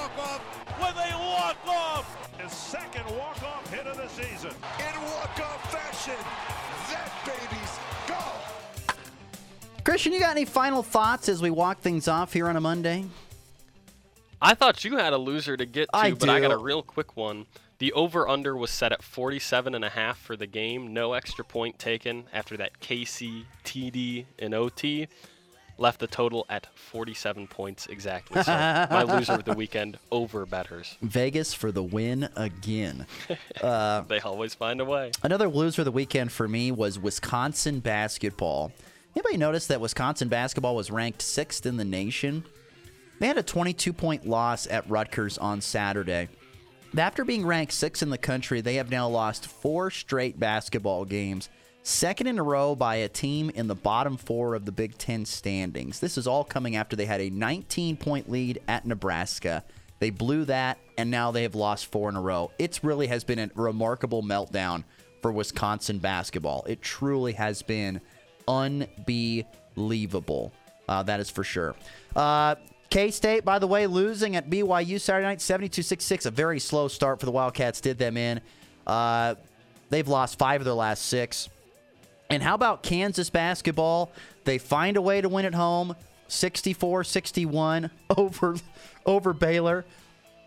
walk-off. With a walk-off. His second walk-off hit of the season. In walk-off fashion, that baby's gone. Christian, you got any final thoughts as we walk things off here on a Monday? I thought you had a loser to get to, I but do. I got a real quick one. The over under was set at forty-seven and a half for the game. No extra point taken after that KC TD and OT left the total at 47 points exactly. So my loser of the weekend over betters. Vegas for the win again. Uh, they always find a way. Another loser of the weekend for me was Wisconsin basketball. Anybody notice that Wisconsin basketball was ranked sixth in the nation? They had a 22 point loss at Rutgers on Saturday. After being ranked sixth in the country, they have now lost four straight basketball games, second in a row by a team in the bottom four of the Big Ten standings. This is all coming after they had a 19 point lead at Nebraska. They blew that, and now they have lost four in a row. It really has been a remarkable meltdown for Wisconsin basketball. It truly has been unbelievable. Uh, that is for sure. Uh, K State, by the way, losing at BYU Saturday night, 72 66. A very slow start for the Wildcats did them in. Uh, they've lost five of their last six. And how about Kansas basketball? They find a way to win at home, 64-61 over over Baylor.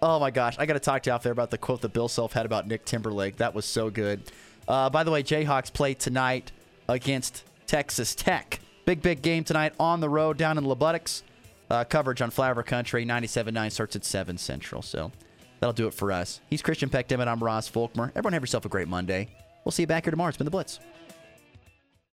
Oh my gosh, I got to talk to you out there about the quote that Bill Self had about Nick Timberlake. That was so good. Uh, by the way, Jayhawks play tonight against Texas Tech. Big, big game tonight on the road down in Lubbock's. Uh, coverage on Flyover Country 97.9 starts at 7 Central. So that'll do it for us. He's Christian Peck Dimmitt. I'm Ross Volkmer. Everyone have yourself a great Monday. We'll see you back here tomorrow. It's been The Blitz.